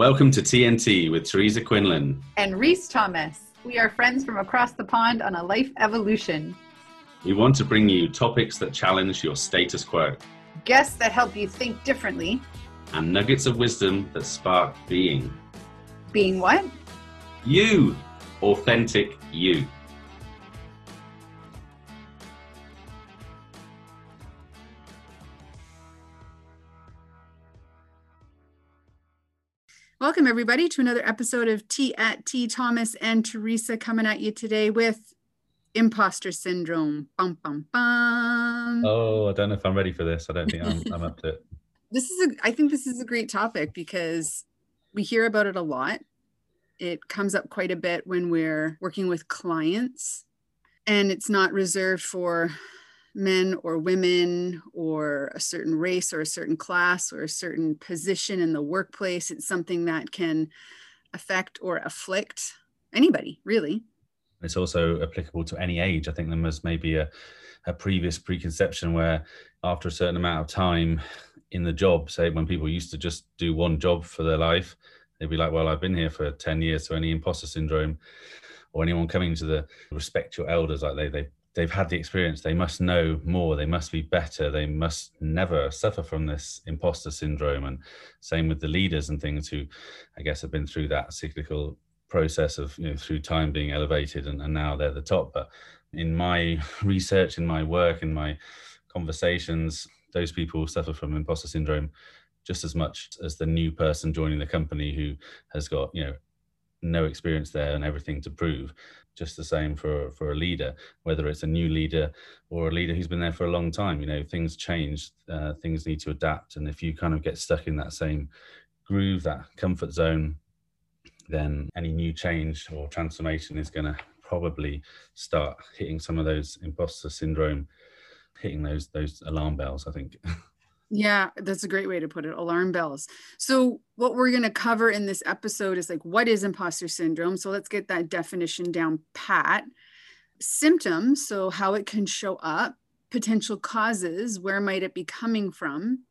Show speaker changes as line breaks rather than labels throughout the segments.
Welcome to TNT with Teresa Quinlan.
And Reese Thomas. We are friends from across the pond on a life evolution.
We want to bring you topics that challenge your status quo,
Guests that help you think differently.
and nuggets of wisdom that spark being.
Being what?
You, authentic you.
Welcome, everybody, to another episode of TNT. Thomas and Teresa coming at you today with imposter syndrome. Bum, bum, bum.
Oh, I don't know if I'm ready for this. I don't think I'm, I'm up to it.
This is, a, I think this is a great topic because we hear about it a lot. It comes up quite a bit when we're working with clients, and it's not reserved for men or women or a certain race or a certain class or a certain position in the workplace. It's something that can affect or afflict anybody, really.
It's also applicable to any age. I think there was maybe a, a previous preconception where after a certain amount of time in the job, say when people used to just do one job for their life, they'd be like, well, I've been here for 10 years, so any imposter syndrome or anyone coming to the respect your elders, like they, they they've had the experience they must know more they must be better they must never suffer from this imposter syndrome. And same with the leaders and things who i guess have been through that cyclical process of you know through time being elevated and, and now they're the top. But in my research in my work in my conversations those people suffer from imposter syndrome just as much as the new person joining the company who has got you know no experience there and everything to prove just the same for for a leader whether it's a new leader or a leader who's been there for a long time. You know things change uh, things need to adapt. And if you kind of get stuck in that same groove that comfort zone then any new change or transformation is going to probably start hitting some of those imposter syndrome hitting those those alarm bells i think
Yeah, that's a great way to put it. Alarm bells. So, what we're going to cover in this episode is like, what is imposter syndrome? So, let's get that definition down pat. Symptoms, so how it can show up, potential causes, where might it be coming from?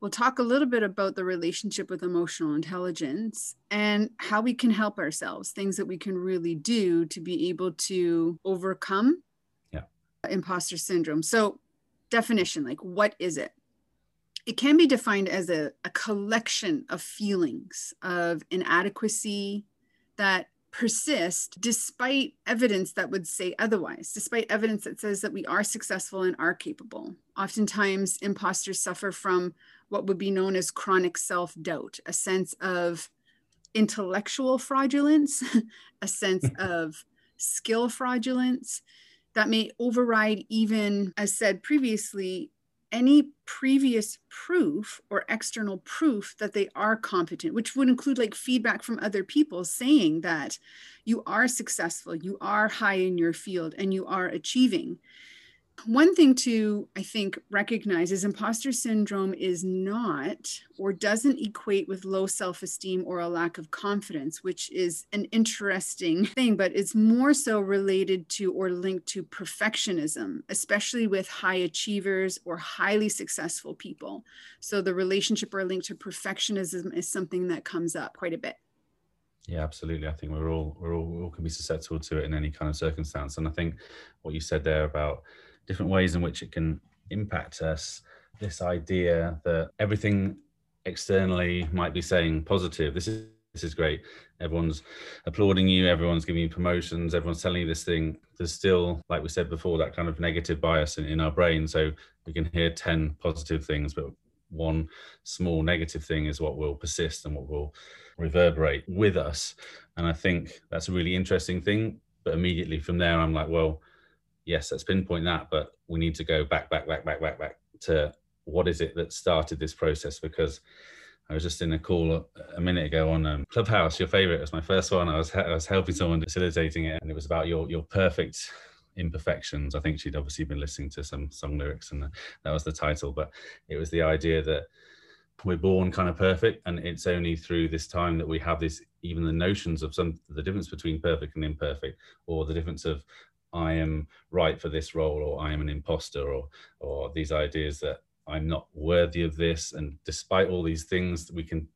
We'll talk a little bit about the relationship with emotional intelligence and how we can help ourselves, things that we can really do to be able to overcome
Yeah.
imposter syndrome. So, definition like, what is it? It can be defined as a, a collection of feelings of inadequacy that persist despite evidence that would say otherwise, despite evidence that says that we are successful and are capable. Oftentimes, imposters suffer from what would be known as chronic self doubt, a sense of intellectual fraudulence, a sense of skill fraudulence that may override, even as said previously, any previous proof or external proof that they are competent, which would include like feedback from other people saying that you are successful, you are high in your field, and you are achieving. One thing to, I think, recognize is imposter syndrome is not or doesn't equate with low self esteem or a lack of confidence, which is an interesting thing, but it's more so related to or linked to perfectionism, especially with high achievers or highly successful people. So the relationship or link to perfectionism is something that comes up quite a bit.
Yeah, absolutely. I think we're all we're all, we all can be susceptible to it in any kind of circumstance. And I think what you said there about different ways in which it can impact us, this idea that everything externally might be saying positive. This is this is great. Everyone's applauding you. Everyone's giving you promotions. Everyone's telling you this thing. There's still, like we said before, that kind of negative bias in, in our brain. So we can hear ten positive things, but one small negative thing is what will persist and what will reverberate with us. And I think that's a really interesting thing. But immediately from there, I'm like, well, yes, let's pinpoint that, but we need to go back, back, back, back, back, back to what is it that started this process? Because I was just in a call a, minute ago on um, Clubhouse. Your favorite was my first one. I was I was helping someone facilitating it, and it was about your your perfect imperfections. I think she'd obviously been listening to some song lyrics, and that was the title. But it was the idea that we're born kind of perfect, and it's only through this time that we have this even the notions of some the difference between perfect and imperfect, or the difference of I am right for this role, or I am an imposter, or or these ideas that I'm not worthy of this. And despite all these things, we can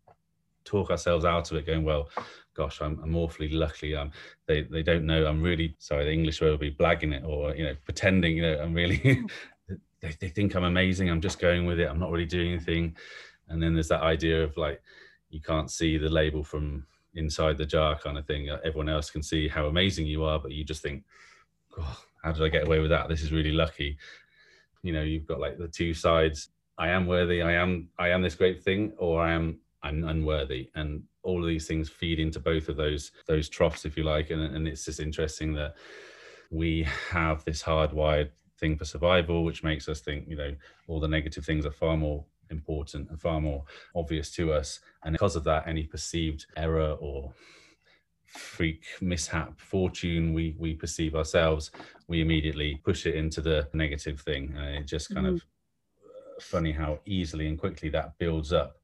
talk ourselves out of it, going, well, gosh, I'm, I'm awfully lucky. Um, they they don't know I'm really sorry. The English word would be blagging it or you know pretending. You know, I'm really. they, they think I'm amazing. I'm just going with it. I'm not really doing anything. And then there's that idea of like you can't see the label from inside the jar kind of thing. Everyone else can see how amazing you are, but you just think, oh, how did I get away with that? This is really lucky. You know, you've got like the two sides. I am worthy. I am. I am this great thing, or I am. I'm unworthy. And all of these things feed into both of those those troughs, if you like. And, and it's just interesting that we have this hardwired thing for survival, which makes us think, you know, all the negative things are far more important and far more obvious to us. And because of that, any perceived error or freak mishap fortune we we perceive ourselves we immediately push it into the negative thing. And it just kind mm-hmm. of uh, funny how easily and quickly that builds up.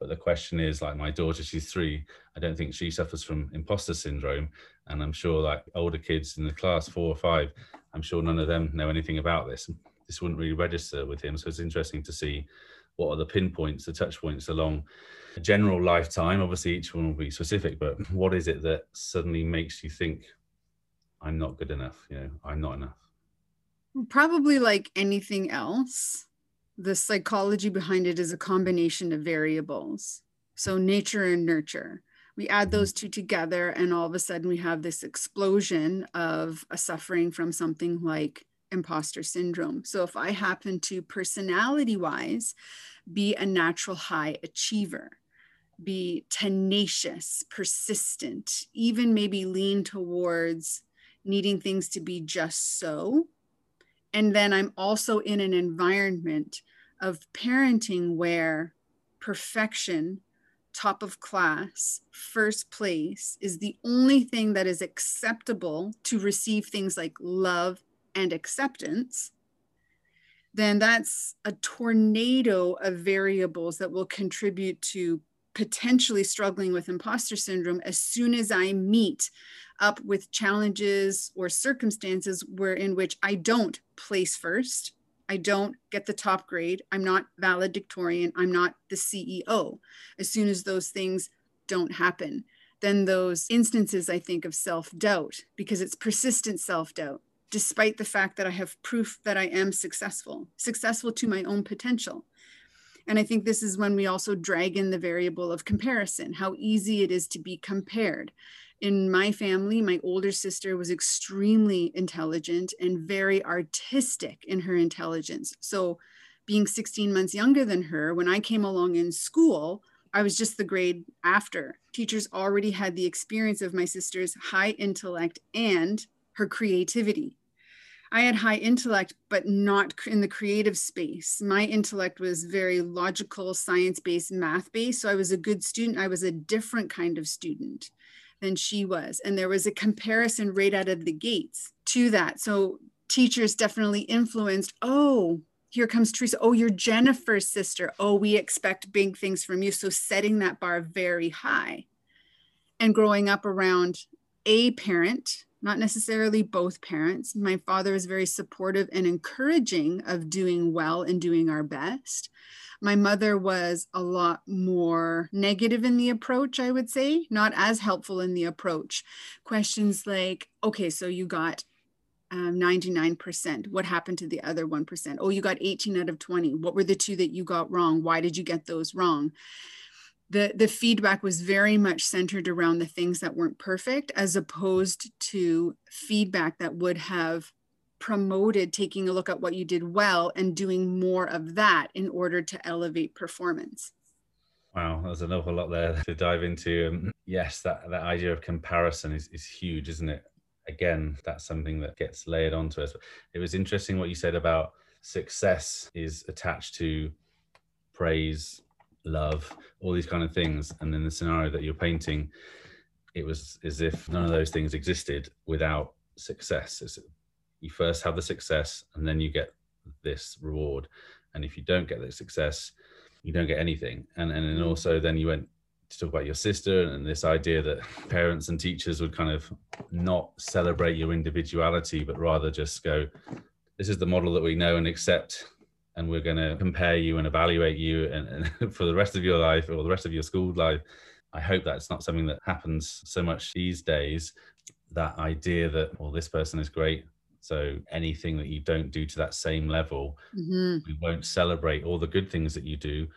But the question is like my daughter she's three. I don't think she suffers from imposter syndrome. And i'm sure like older kids in the class four or five i'm sure none of them know anything about this. This wouldn't really register with him. So it's interesting to see what are the pinpoints the touch points along general lifetime obviously each one will be specific but what is it that suddenly makes you think i'm not good enough you know i'm not enough
probably like anything else the psychology behind it is a combination of variables. So, nature and nurture. We add mm-hmm. those two together, and all of a sudden, we have this explosion of a suffering from something like imposter syndrome. So, if I happen to personality wise be a natural high achiever, be tenacious, persistent, even maybe lean towards needing things to be just so, and then I'm also in an environment of parenting where perfection, top of class, first place is the only thing that is acceptable to receive things like love and acceptance, then that's a tornado of variables that will contribute to potentially struggling with imposter syndrome as soon as I meet up with challenges or circumstances where in which I don't place first, I don't get the top grade, I'm not valedictorian, I'm not the CEO. As soon as those things don't happen, then those instances I think of self-doubt because it's persistent self-doubt despite the fact that I have proof that I am successful, successful to my own potential. And I think this is when we also drag in the variable of comparison, how easy it is to be compared. In my family, my older sister was extremely intelligent and very artistic in her intelligence. So, being 16 months younger than her, when I came along in school, I was just the grade after. Teachers already had the experience of my sister's high intellect and her creativity. I had high intellect, but not in the creative space. My intellect was very logical, science based, math based. So I was a good student. I was a different kind of student than she was. And there was a comparison right out of the gates to that. So teachers definitely influenced oh, here comes Teresa. Oh, you're Jennifer's sister. Oh, we expect big things from you. So setting that bar very high. And growing up around a parent not necessarily both parents. My father was very supportive and encouraging of doing well and doing our best. My mother was a lot more negative in the approach, I would say, not as helpful in the approach. Questions like, okay, so you got um, 99%. What happened to the other 1%? Oh, you got 18 out of 20. What were the two that you got wrong? Why did you get those wrong? The the feedback was very much centered around the things that weren't perfect as opposed to feedback that would have promoted taking a look at what you did well and doing more of that in order to elevate performance.
Wow there's an awful lot there to dive into. Um, yes that that idea of comparison is, is huge isn't it? Again that's something that gets layered onto us. It was interesting what you said about success is attached to praise love, all these kind of things. And then the scenario that you're painting, it was as if none of those things existed without success. It's, you first have the success and then you get this reward. And if you don't get the success, you don't get anything. And, and then mm. also then you went to talk about your sister and this idea that parents and teachers would kind of not celebrate your individuality, but rather just go, this is the model that we know and accept and we're going to compare you and evaluate you and, and for the rest of your life or the rest of your school life I hope that's not something that happens so much these days. That idea that, well, this person is great. So anything that you don't do to that same level,
Mhm.
we won't celebrate all the good things that you do,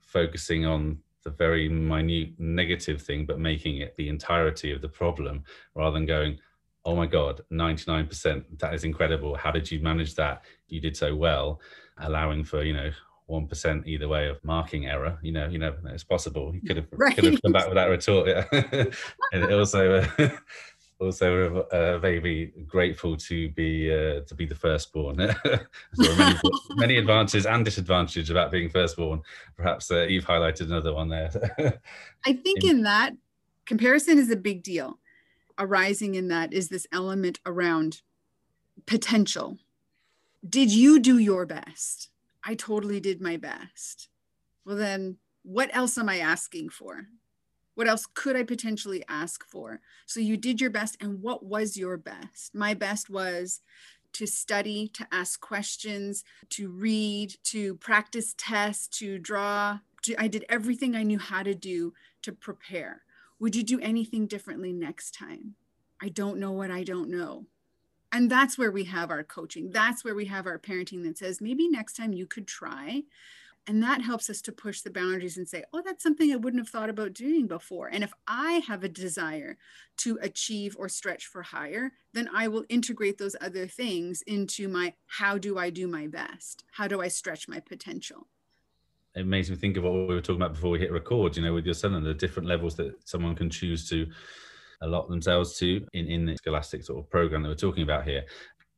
focusing on the very minute negative thing, but making it the entirety of the problem rather than going, oh my God, 99%, that is incredible. How did you manage that? You did so well, allowing for, you know, 1% either way of marking error. You know, you know, it's possible. You could have, could have come back with that retort. Yeah. and also, uh, also uh, maybe grateful to be uh, to be the firstborn. many, many advantages and disadvantages about being firstborn. Perhaps uh, you've highlighted another one there.
I think
in-
in that comparison is a big deal. Arising in that is this element around potential. Did you do your best? I totally did my best. Well, then what else am I asking for? What else could I potentially ask for? So you did your best, and what was your best? My best was to study, to ask questions, to read, to practice tests, to draw. To, I did everything I knew how to do to prepare. Would you do anything differently next time? I don't know what I don't know. And that's where we have our coaching. That's where we have our parenting that says maybe next time you could try. And that helps us to push the boundaries and say, oh, that's something I wouldn't have thought about doing before. And if I have a desire to achieve or stretch for higher, then I will integrate those other things into my how do I do my best? How do I stretch my potential?
It makes me think of what we were talking about before we hit record, you know, with your son and the different levels that someone can choose to allot themselves to in, in the scholastic sort of program that we're talking about here.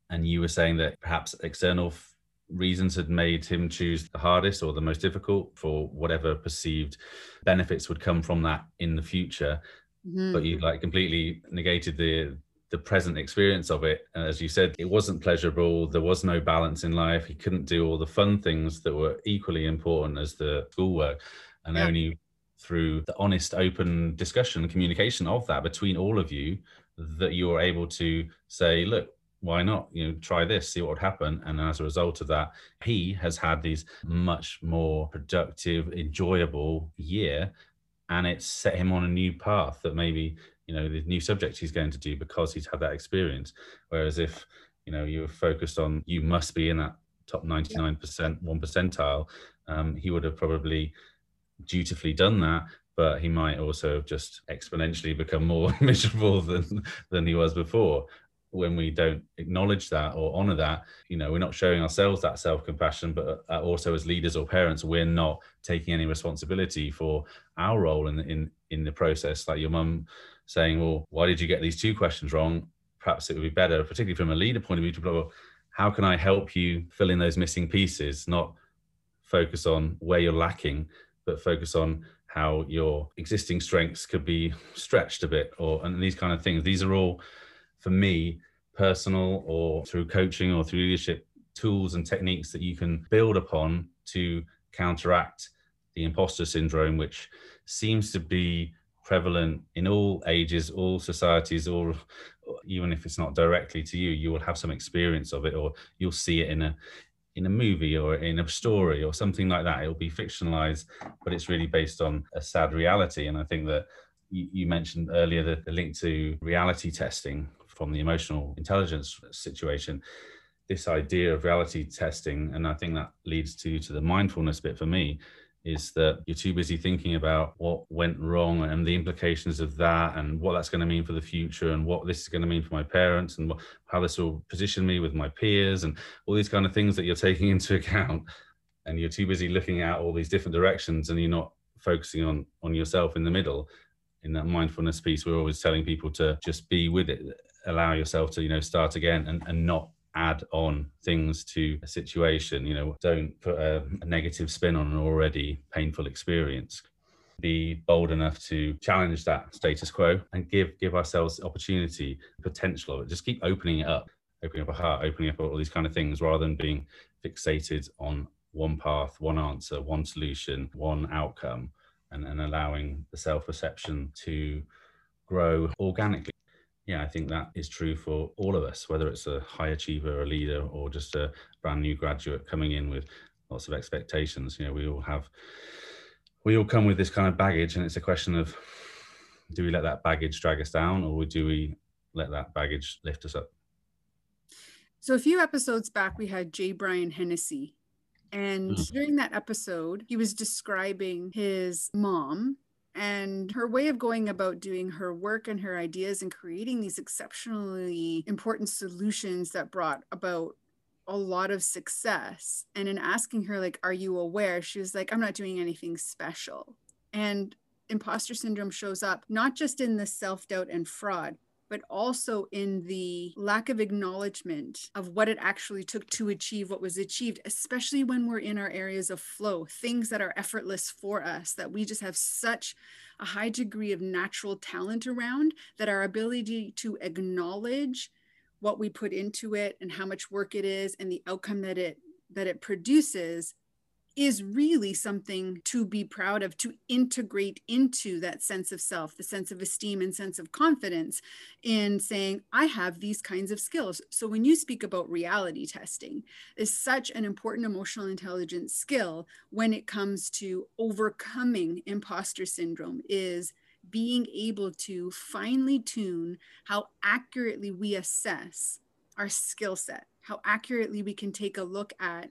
And you were saying that perhaps external f- reasons had made him choose the hardest or the most difficult for whatever perceived benefits would come from that in the future.
Mhm.
But you like completely negated the the present experience of it. And as you said, it wasn't pleasurable. There was no balance in life. He couldn't do all the fun things that were equally important as the schoolwork. And
Yeah.
only through the honest, open discussion, communication of that between all of you, that you were able to say, look, why not? You know, try this, see what would happen. And as a result of that, he has had these much more productive, enjoyable year. And it's set him on a new path that maybe you know the new subject he's going to do because he's had that experience. Whereas if you know you were focused on you must be in that top 99% one percentile um, he would have probably dutifully done that but he might also have just exponentially become more miserable than than he was before. When we don't acknowledge that or honor that you know we're not showing ourselves that self-compassion but uh, also as leaders or parents we're not taking any responsibility for our role in in in the process. Like your mum saying, well, why did you get these two questions wrong? Perhaps it would be better, particularly from a leader point of view, to go, well, how can I help you fill in those missing pieces? Not focus on where you're lacking, but focus on how your existing strengths could be stretched a bit, or and these kind of things. These are all, for me, personal or through coaching or through leadership tools and techniques that you can build upon to counteract the imposter syndrome, which seems to be prevalent in all ages, all societies, or even if it's not directly to you, you will have some experience of it, or you'll see it in a in a movie or in a story or something like that. It'll be fictionalized, but it's really based on a sad reality. And I think that you, you mentioned earlier the, the link to reality testing from the emotional intelligence situation. This idea of reality testing, and I think that leads to to the mindfulness bit for me, is that you're too busy thinking about what went wrong and the implications of that and what that's going to mean for the future and what this is going to mean for my parents and how this will position me with my peers and all these kind of things that you're taking into account. And you're too busy looking at all these different directions and you're not focusing on on yourself in the middle. In that mindfulness piece we're always telling people to just be with it allow yourself to you know start again and, and not add on things to a situation you know don't put a, a, negative spin on an already painful experience. Be bold enough to challenge that status quo and give give ourselves opportunity potential of it. Just keep opening it up opening up a heart opening up all these kind of things rather than being fixated on one path one answer one solution one outcome and, and allowing the self-perception to grow organically yeah, I think that is true for all of us, whether it's a high achiever, a leader, or just a brand new graduate coming in with lots of expectations. You know, we all have we all come with this kind of baggage, and it's a question of do we let that baggage drag us down, or do we let that baggage lift us up?
So a few episodes back, we had J. Brian Hennessy. And
Mhm.
during that episode, he was describing his mom and her way of going about doing her work and her ideas and creating these exceptionally important solutions that brought about a lot of success. And in asking her, like, are you aware? She was like, I'm not doing anything special. And imposter syndrome shows up not just in the self doubt and fraud, but also in the lack of acknowledgement of what it actually took to achieve what was achieved, especially when we're in our areas of flow, things that are effortless for us, that we just have such a high degree of natural talent around that our ability to acknowledge what we put into it and how much work it is and the outcome that it that it produces is really something to be proud of to integrate into that sense of self the sense of esteem and sense of confidence in saying i have these kinds of skills. So when you speak about reality testing is such an important emotional intelligence skill when it comes to overcoming imposter syndrome is being able to finely tune how accurately we assess our skill set how accurately we can take a look at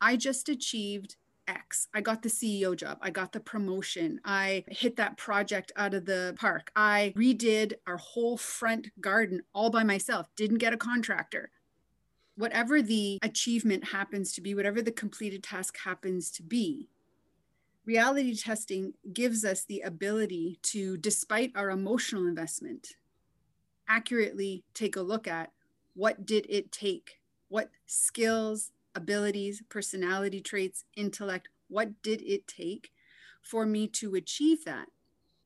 I just achieved X. I got the CEO job. I got the promotion. I hit that project out of the park. I redid our whole front garden all by myself, didn't get a contractor. Whatever the achievement happens to be, whatever the completed task happens to be, reality testing gives us the ability to, despite our emotional investment, accurately take a look at what did it take? What skills, abilities, personality traits, intellect, what did it take for me to achieve that?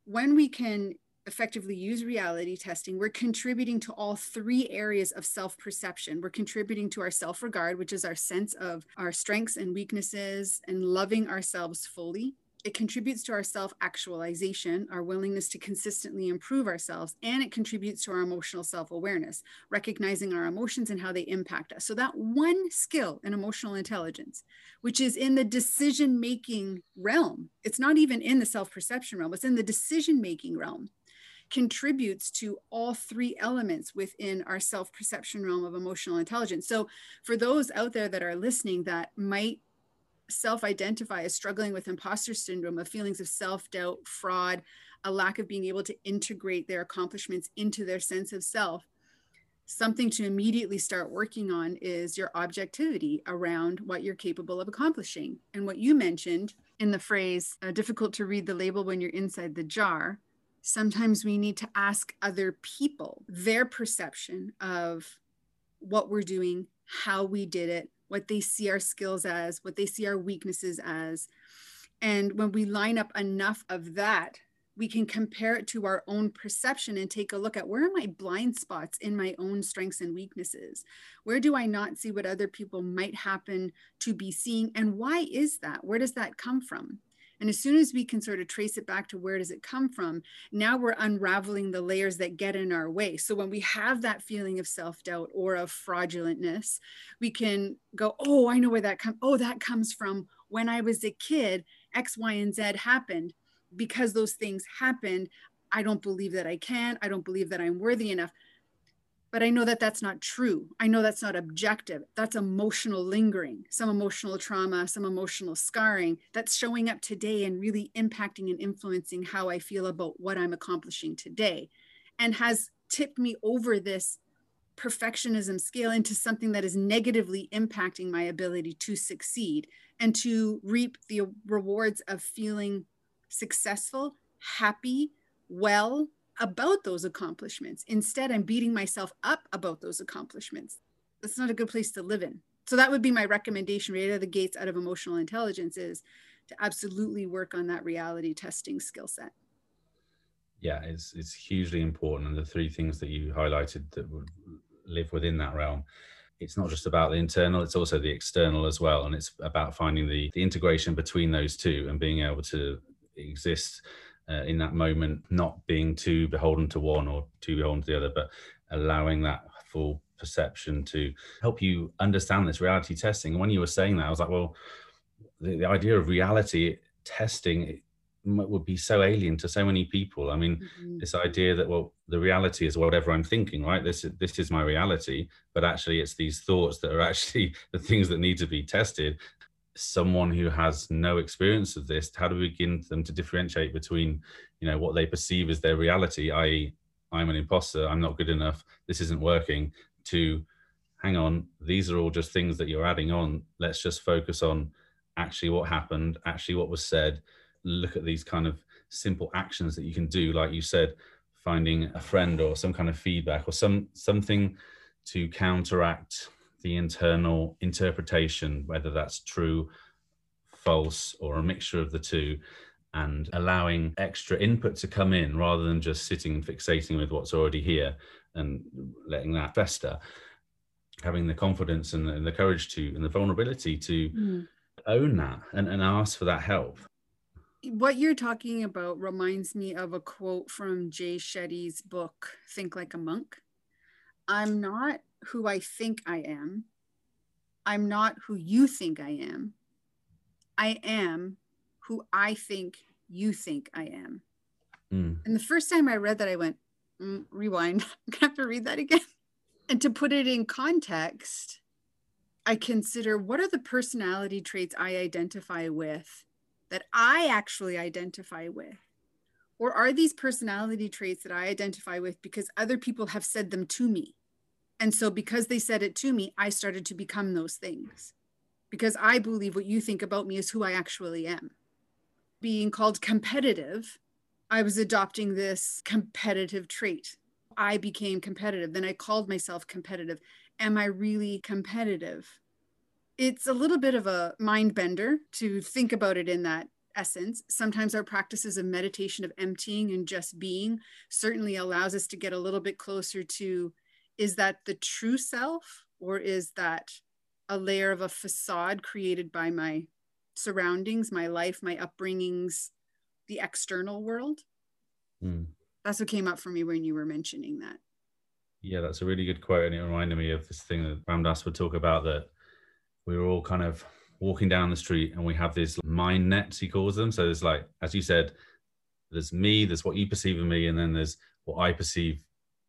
When we can effectively use reality testing, we're contributing to all three areas of self perception. We're contributing to our self regard, which is our sense of our strengths and weaknesses and loving ourselves fully. It contributes to our self actualization, our willingness to consistently improve ourselves, and it contributes to our emotional self awareness, recognizing our emotions and how they impact us. So, that one skill in emotional intelligence, which is in the decision making realm, it's not even in the self perception realm, it's in the decision making realm, contributes to all three elements within our self perception realm of emotional intelligence. So, for those out there that are listening that might self identify as struggling with imposter syndrome, of feelings of self doubt, fraud, a lack of being able to integrate their accomplishments into their sense of self, something to immediately start working on is your objectivity around what you're capable of accomplishing. And what you mentioned in the phrase, uh, difficult to read the label when you're inside the jar. Sometimes we need to ask other people their perception of what we're doing, how we did it, what they see our skills as, what they see our weaknesses as. And when we line up enough of that, we can compare it to our own perception and take a look at where are my blind spots in my own strengths and weaknesses? Where do I not see what other people might happen to be seeing? And why is that? Where does that come from? And as soon as we can sort of trace it back to where does it come from, now we're unraveling the layers that get in our way. So when we have that feeling of self-doubt or of fraudulentness, we can go, oh, I know where that comes. Oh, that comes from when I was a kid, X, Y, and Z happened. Because those things happened, I don't believe that I can. I don't believe that I'm worthy enough but I know that that's not true. I know that's not objective. That's emotional lingering, some emotional trauma, some emotional scarring that's showing up today and really impacting and influencing how I feel about what I'm accomplishing today and has tipped me over this perfectionism scale into something that is negatively impacting my ability to succeed and to reap the rewards of feeling successful, happy, well, about those accomplishments. Instead, I'm beating myself up about those accomplishments. That's not a good place to live in. So that would be my recommendation right out of the gates out of emotional intelligence is to absolutely work on that reality testing skill set.
Yeah, it's it's hugely important. And the three things that you highlighted that would live within that realm it's not just about the internal it's also the external as well and it's about finding the, the integration between those two and being able to exist uh, in that moment, not being too beholden to one or too beholden to the other, but allowing that full perception to help you understand this reality testing. And when you were saying that, I was like, well, the, the idea of reality testing would be so alien to so many people. I mean, mm-hmm. this idea that well, the reality is whatever I'm thinking, right? This is this is my reality, but actually, it's these thoughts that are actually the things that need to be tested. Someone who has no experience of this, how do we begin them to differentiate between, you know, what they perceive as their reality, i.e., I'm an imposter, I'm not good enough, this isn't working, to hang on, these are all just things that you're adding on. Let's just focus on actually what happened, actually what was said look at these kind of simple actions that you can do like you said finding a friend or some kind of feedback or some something to counteract the internal interpretation whether that's true false or a mixture of the two and allowing extra input to come in rather than just sitting and fixating with what's already here and letting that fester having the confidence and the, and the courage to and the vulnerability to mm. own that and, and ask for that help
what you're talking about reminds me of a quote from Jay Shetty's book, Think Like a Monk. I'm not who I think I am. I'm not who you think I am. I am who I think you think I am. Mm. And the first time I read that, I went, mm, rewind. I'm to have to read that again. And to put it in context, I consider what are the personality traits I identify with that I actually identify with? Or are these personality traits that I identify with because other people have said them to me? And so, because they said it to me, I started to become those things because I believe what you think about me is who I actually am. Being called competitive, I was adopting this competitive trait. I became competitive. Then I called myself competitive. Am I really competitive? it's a little bit of a mind bender to think about it in that essence. Sometimes our practices of meditation, of emptying and just being, certainly allows us to get a little bit closer to is that the true self, or is that a layer of a facade created by my surroundings, my life, my upbringings, the external world? Mm. That's what came up for me when you were mentioning that.
Yeah, that's a really good quote. And it reminded me of this thing that Ram Dass would talk about that we were all kind of walking down the street and we have these mind nets, he calls them. So there's like, as you said, there's me, there's what you perceive of me, and then there's what I perceive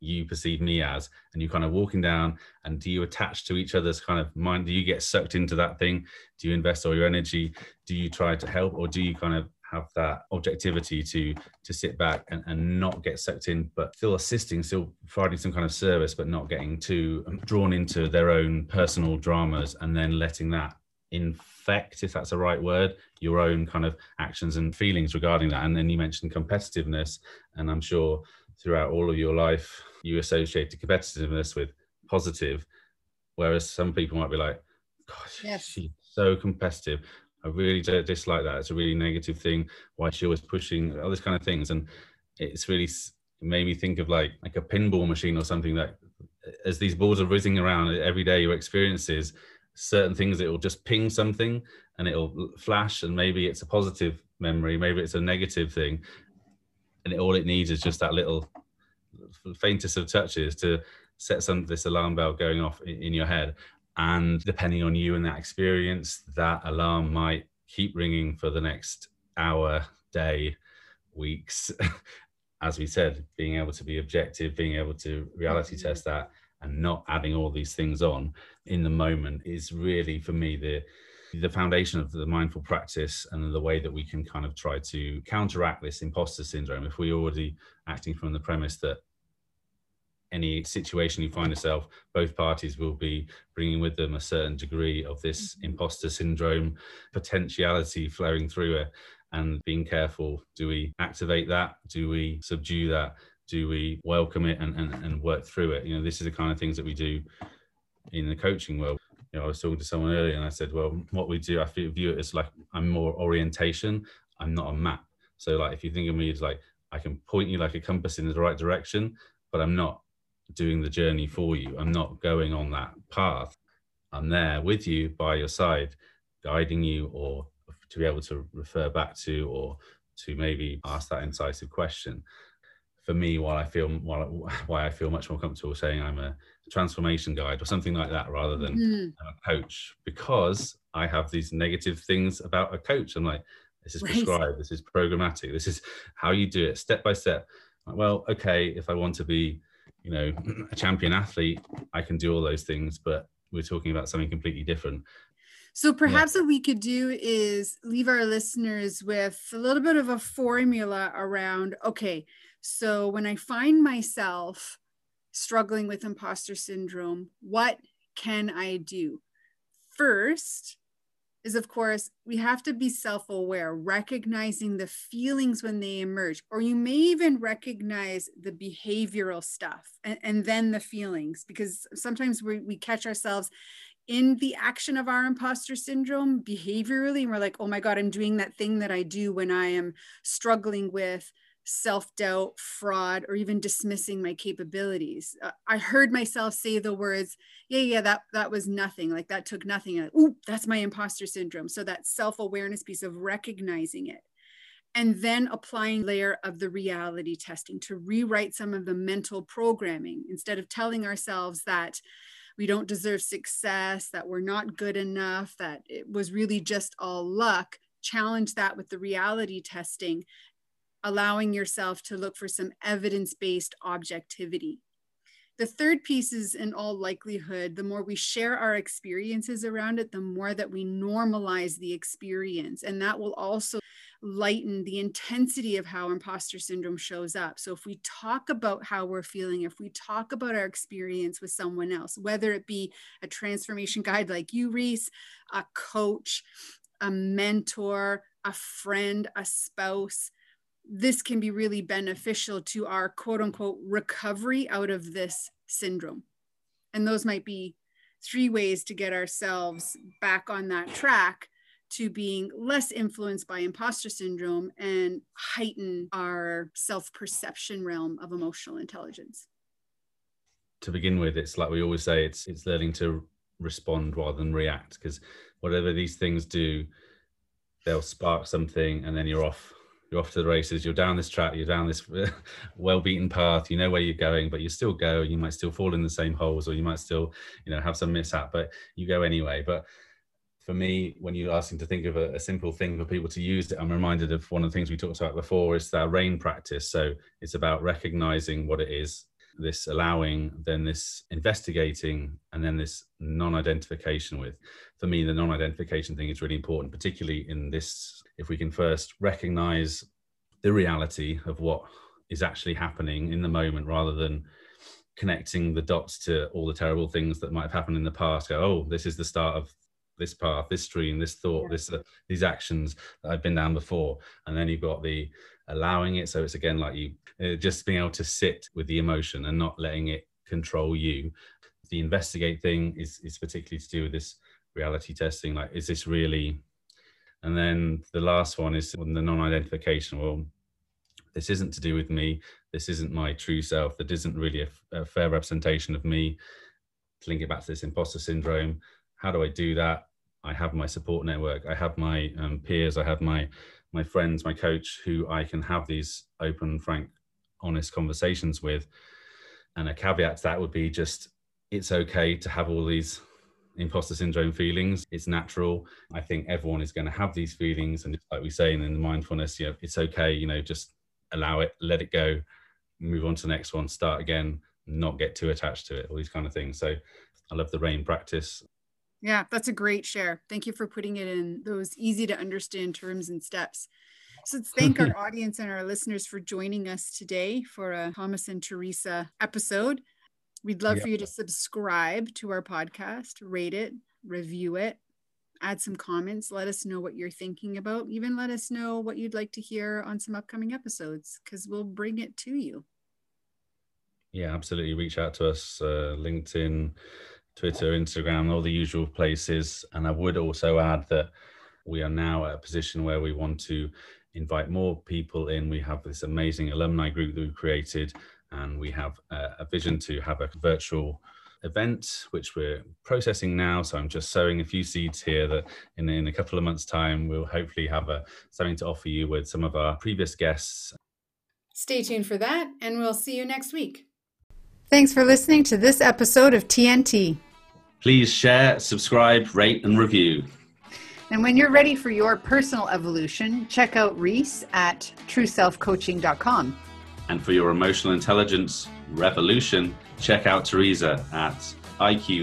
you perceive me as. And you're kind of walking down, and do you attach to each other's kind of mind? Do you get sucked into that thing? Do you invest all your energy? Do you try to help, or do you kind of have that objectivity to to sit back and, and not get sucked in, but still assisting, still providing some kind of service, but not getting too um, drawn into their own personal dramas and then letting that infect, if that's the right word, your own kind of actions and feelings regarding that. And then you mentioned competitiveness, and I'm sure throughout all of your life you associated competitiveness with positive, whereas some people might be like, "Gosh, yes. she's so competitive." I really don't dislike that. It's a really negative thing. Why she always pushing all these kind of things, and it's really made me think of like like a pinball machine or something that as these balls are whizzing around every day your experiences certain things it will just ping something and it'll flash and maybe it's a positive memory maybe it's a negative thing and it, all it needs is just that little faintest of touches to set some of this alarm bell going off in, in your head and depending on you and that experience, that alarm might keep ringing for the next hour, day, weeks. As we said, being able to be objective, being able to reality mm-hmm. test that, and not adding all these things on in the moment is really, for me, the the foundation of the mindful practice and the way that we can kind of try to counteract this imposter syndrome if we're already acting from the premise that any situation you find yourself, both parties will be bringing with them a certain degree of this mm-hmm. imposter syndrome potentiality flowing through it. And being careful do we activate that? Do we subdue that? Do we welcome it and, and, and work through it? You know, this is the kind of things that we do in the coaching world. You know, I was talking to someone earlier and I said, well, what we do, I view it as like I'm more orientation. I'm not a map. So like if you think of me as like I can point you like a compass in the right direction, but I'm not doing the journey for you. I'm not going on that path. I'm there with you by your side, guiding you or to be able to refer back to or to maybe ask that incisive question. For me, while I feel while why I feel much more comfortable saying I'm a transformation guide or something like that rather than mm. a coach, because I have these negative things about a coach. I'm like, This is
Right.
prescribed. This is programmatic. This is how you do it, step by step. Well, okay, if I want to be, you know, a champion athlete, I can do all those things, but we're talking about something completely different.
So perhaps what we could do is leave our listeners with a little bit of a formula around okay, so when I find myself struggling with imposter syndrome, what can I do? First is, of course, we have to be self aware, recognizing the feelings when they emerge, or you may even recognize the behavioral stuff and, and then the feelings, because sometimes we, we catch ourselves in the action of our imposter syndrome behaviorally and we're like oh my god i'm doing that thing that i do when i am struggling with self-doubt fraud or even dismissing my capabilities. Uh, i heard myself say the words yeah yeah that that was nothing. Like that took nothing. Uh, Ooh, that's my imposter syndrome. So that self-awareness piece of recognizing it and then applying layer of the reality testing to rewrite some of the mental programming instead of telling ourselves that we don't deserve success, that we're not good enough, that it was really just all luck. Challenge that with the reality testing, allowing yourself to look for some evidence based objectivity. The third piece is, in all likelihood, the more we share our experiences around it, the more that we normalize the experience. And that will also lighten the intensity of how imposter syndrome shows up. So, if we talk about how we're feeling, if we talk about our experience with someone else, whether it be a transformation guide like you, Reese, a coach, a mentor, a friend, a spouse, this can be really beneficial to our quote unquote recovery out of this syndrome. And those might be three ways to get ourselves back on that track to being less influenced by imposter syndrome and heighten our self perception realm of emotional intelligence.
To begin with, it's like we always say, it's it's learning to respond rather than react because whatever these things do, they'll spark something and then you're off you're off to the races you're down this track you're down this well beaten path you know where you're going but you still go you might still fall in the same holes or you might still you know have some mishap but you go anyway but for me when you're asking to think of a, a simple thing for people to use it i'm reminded of one of the things we talked about before is that rain practice so it's about recognizing what it is this allowing, then this investigating, and then this non identification with. For me, the non identification thing is really important, particularly in this. If we can first recognize the reality of what is actually happening in the moment rather than connecting the dots to all the terrible things that might have happened in the past. Go oh this is the start of this path this stream this thought this uh, these actions that i've been down before. And then you've got the allowing it. So it's again like you uh, just being able to sit with the emotion and not letting it control you. The investigate thing is is particularly to do with this reality testing. Like is this really and then the last one is the non-identification. Well this isn't to do with me. This isn't my true self. That isn't really a, a fair representation of me. To link it back to this imposter syndrome how do i do that? I have my support network. I have my um, peers. I have my my friends my coach who i can have these open frank honest conversations with. And a caveat to that would be just it's okay to have all these imposter syndrome feelings. It's natural. I think everyone is going to have these feelings and it's like we say in the mindfulness you know it's okay you know just allow it let it go move on to the next one start again not get too attached to it all these kind of things. So i love the rain practice.
Yeah that's a great share. Thank you for putting it in those easy to understand terms and steps. So let's thank our audience and our listeners for joining us today for a Thomas and Teresa episode. We'd love yeah. for you to subscribe to our podcast, rate it, review it, add some comments, let us know what you're thinking about, even let us know what you'd like to hear on some upcoming episodes because we'll bring it to you.
Yeah, absolutely. Reach out to us, uh, LinkedIn, Twitter, Instagram, all the usual places. And I would also add that we are now at a position where we want to invite more people in. We have this amazing alumni group that we've created, and we have a, a vision to have a virtual event, which we're processing now. So I'm just sowing a few seeds here that in, in a couple of months' time, we'll hopefully have a, something to offer you with some of our previous guests.
Stay tuned for that, and we'll see you next week.
Thanks for listening to this episode of TNT.
Please share, subscribe, rate, and review.
And when you're ready for your personal evolution, check out Reese at trueselfcoaching.com.
And for your emotional intelligence revolution, check out Teresa at iqeqtq.com.